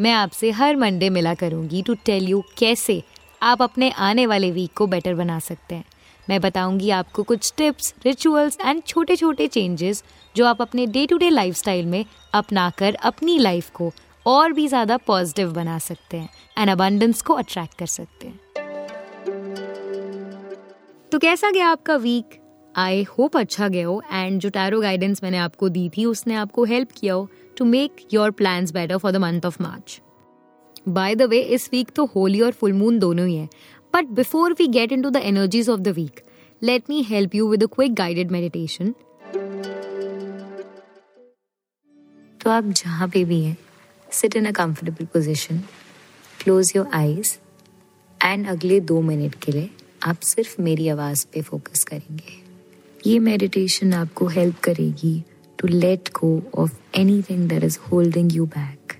मैं आपसे हर मंडे मिला करूँगी टू टेल यू कैसे आप अपने आने वाले वीक को बेटर बना सकते हैं। मैं बताऊँगी आपको कुछ टिप्स रिचुअल्स एंड छोटे छोटे चेंजेस जो आप अपने डे टू डे लाइफ में अपना कर अपनी लाइफ को और भी ज़्यादा पॉजिटिव बना सकते हैं एंड अबंडेंस को अट्रैक्ट कर सकते हैं। तो कैसा गया आपका वीक आई होप अच्छा गया हो एंड जो टैरो गाइडेंस मैंने आपको दी थी, उसने आपको हेल्प किया हो to make your plan better for the month of March by the way this week तो होली और फुल मून दोनों ही है but before we get in to the energies of the week let me help you with quick guided meditation तो आप जहाँ पे भी हैं sit in a comfortable position close your eyes and अगले दो मिनट के लिए आप सिर्फ़ मेरी आवाज़ पे फोकस करेंगे। ये मेडिटेशन आपको हेल्प करेगी to let go of anything that is holding you back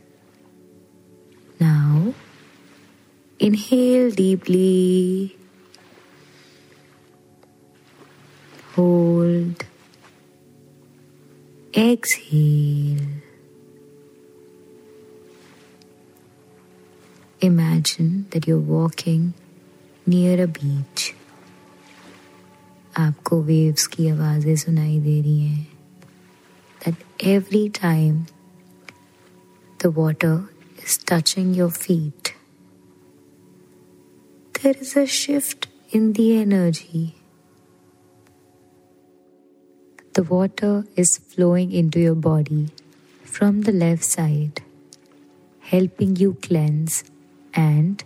now inhale deeply hold. Exhale. Imagine that you're walking near a beach. आपको वेव्स की आवाज़ें सुनाई दे रही हैं that every time the water is touching your feet there is a shift in the energy The water is flowing into your body from the left side, helping you cleanse, and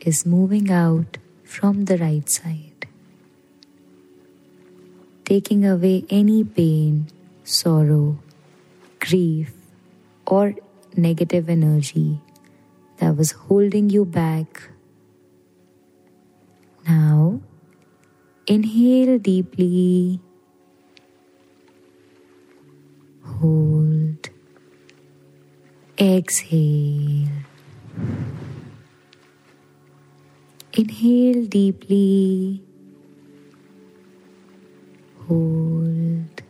is moving out from the right side, taking away any pain, sorrow, grief, or negative energy that was holding you back. Now, inhale deeply. Hold. Exhale. Inhale deeply. Hold.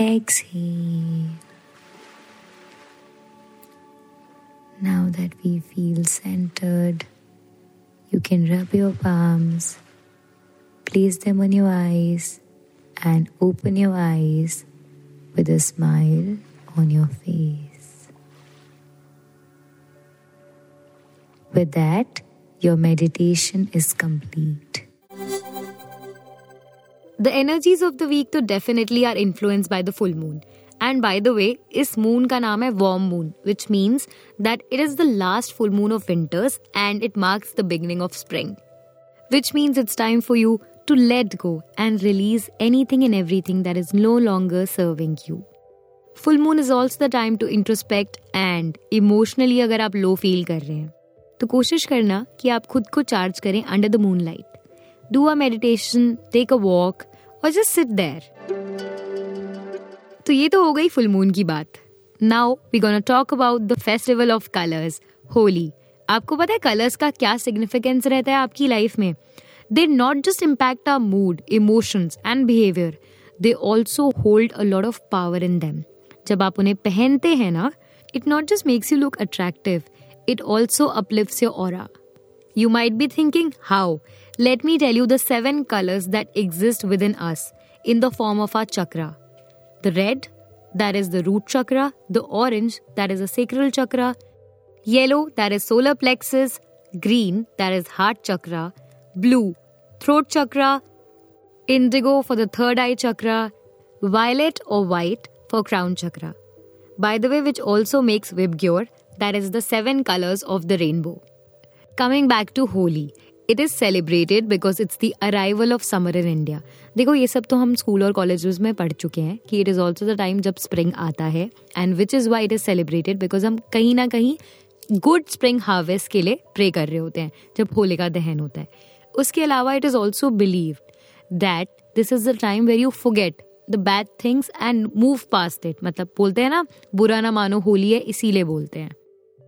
Exhale. Now that we feel centered, you can rub your palms, place them on your eyes, and open your eyes with a smile on your face. With that, your meditation is complete. The energies of the week तो definitely are influenced by the full moon. And by the way, इस moon का नाम है warm moon, which means that it is the last full moon of winters and it marks the beginning of spring. Which means it's time for you to let go and release anything and everything that is no longer serving you. Full moon is also the time to introspect and emotionally अगर आप low feel कर रहे हैं तो कोशिश करना कि आप खुद को चार्ज करें under the moonlight do a meditation take a walk और जस्ट सिट देयर। तो ये तो हो गई फुल मून की बात। Now we gonna talk about the festival of colours Holi. आपको पता है कलर्स का क्या सिग्निफिकेंस रहता है आपकी लाइफ में? They not just impact our mood emotion and behaviour they also hold a lot of power in them जब आप उन्हें पहनते हैं ना it not just makes you look attractive it also uplifts your और you might be thinking how Let me tell you the seven colors that exist within us in the form of our chakra. The red, that is the root chakra, the orange, that is the sacral chakra, yellow, that is solar plexus, green, that is heart chakra, blue, throat chakra, indigo for the third eye chakra, violet or white for crown chakra. By the way, which also makes Vibgyor, that is the seven colors of the rainbow. Coming back to Holi, it is celebrated because it's the arrival of summer in India देखो, ये सब तो हम school और college में पढ़ चुके हैं कि it is also the time जब स्प्रिंग आता है and which is why it is celebrated because हम कहीं ना कहीं गुड स्प्रिंग हार्वेस्ट के लिए प्रे कर रहे होते हैं, जब होली का दहन होता है। उसके अलावा it is also believe that this is the time where you forget the bad things and move past it मतलब बोलते हैं ना, बुरा ना मानो होली है, इसीलिए बोलते हैं।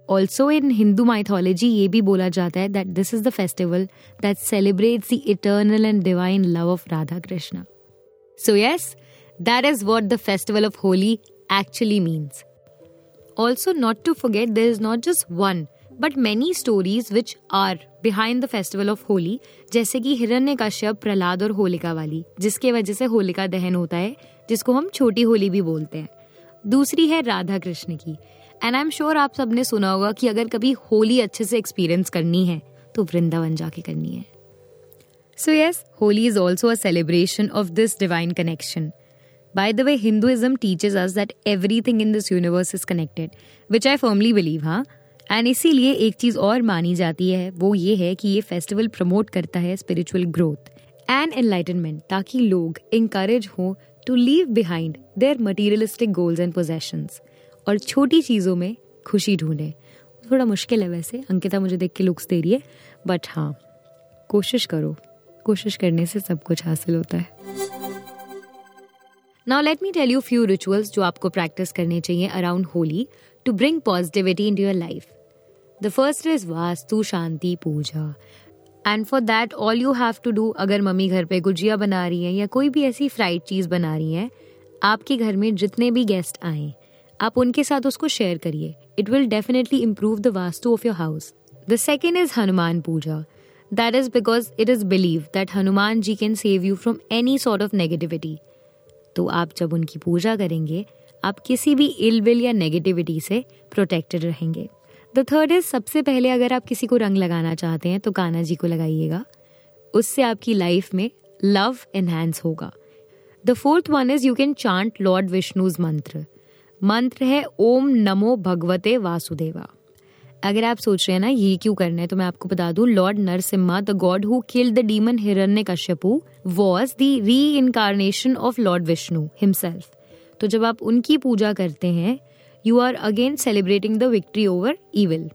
ऑल्सो इन हिंदू माइथोलॉजी ये भी बोला जाता है that this is the festival that celebrates the eternal and divine love of Radha Krishna so yes that is what the festival of Holi actually means also not to forget there is not just one but many stories which are behind the festival of Holi जैसे कि हिरण्य कश्यप प्रहलाद और होलिका वाली, जिसके वजह से होलिका दहन होता है, जिसको हम छोटी होली भी बोलते हैं। दूसरी है राधा कृष्ण की। एंड आई एम श्योर आप सबने सुना होगा कि अगर कभी होली अच्छे से एक्सपीरियंस करनी है तो वृंदावन जाके करनी है। So yes Holi is also a celebration of this divine connection By the way, Hinduism teaches us that everything in this universe is connected, which I firmly believe, हाँ। एंड इसीलिए एक चीज़ और मानी जाती है वो ये है कि ये फेस्टिवल प्रमोट करता है स्पिरिचुअल ग्रोथ एंड एनलाइटनमेंट ताकि लोग इंकरेज हो to leave behind their materialistic goals and possessions और छोटी चीज़ों में खुशी ढूंढे। थोड़ा मुश्किल है वैसे। अंकिता मुझे देख के लुक्स दे रही है बट हाँ कोशिश करो। कोशिश करने से सब कुछ हासिल होता है। Now let me tell you few rituals जो आपको प्रैक्टिस करने चाहिए around Holi to bring positivity in your life the first is Vastu Shanti Puja. And for that all you have to do अगर मम्मी घर पे गुजिया बना रही है या कोई भी ऐसी फ्राइड चीज़ बना रही है, आपके घर में जितने भी गेस्ट आए आप उनके साथ उसको शेयर करिए. It will definitely improve the vastu of your house the second is Hanuman puja that is because it is believe that Hanuman ji can save you from any sort of negativity तो आप जब उनकी पूजा करेंगे, आप किसी भी ill will या नेगेटिविटी से प्रोटेक्टेड रहेंगे. द थर्ड इज़ सबसे पहले अगर आप किसी को रंग लगाना चाहते हैं तो काना जी को लगाइएगा. उससे आपकी लाइफ में लव एनहेंस होगा. The fourth one is you can chant lord Vishnu's mantra मंत्र है, ओम नमो भगवते वासुदेवा अगर आप सोच रहे हैं ना, ये क्यों करना है तो मैं आपको बता दूँ, lord Narasimha, the god who killed the demon Hiranyakashipu was the reincarnation of lord Vishnu himself तो जब आप उनकी पूजा करते हैं, you are again celebrating the victory over evil.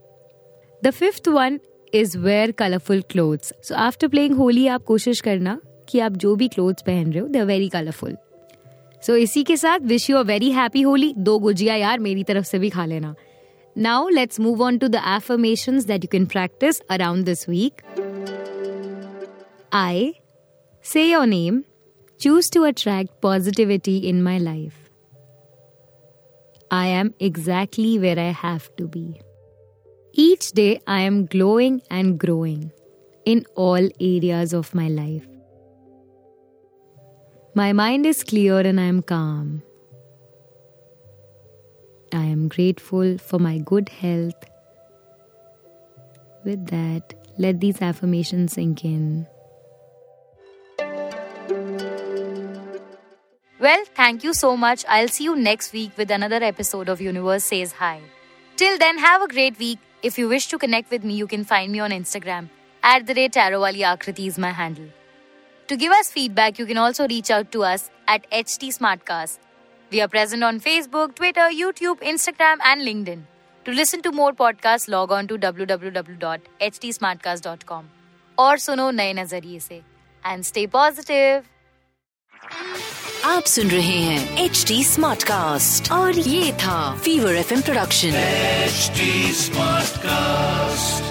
The fifth one is wear colourful clothes. So after playing Holi आप कोशिश करना कि आप जो भी क्लोथ्स पहन रहे हो they are very colourful so इसी के साथ wish you a very happy Holi दो गुजिया यार मेरी तरफ़ से भी खा लेना। Now let's move on to the affirmation that you can practice around this week I say your name choose to attract positivity in my life I am exactly where I have to be each day I am glowing and growing in all areas of my life My mind is clear and I am calm. I am grateful for my good health. With that, let these affirmations sink in. Well, thank you so much. I'll see you next week with another episode of Universe Says Hi. Till then, have a great week. If you wish to connect with me, you can find me on Instagram. At the rate Tarowali Akriti is my handle. To give us feedback, you can also reach out to us at HT Smartcast. We are present on Facebook, Twitter, YouTube, Instagram, and LinkedIn. To listen to more podcasts, log on to www.htsmartcast.com. और सुनो नए नज़रिए से and stay positive आप सुन रहे हैं H D smart cast और ये था fever F production H smart cast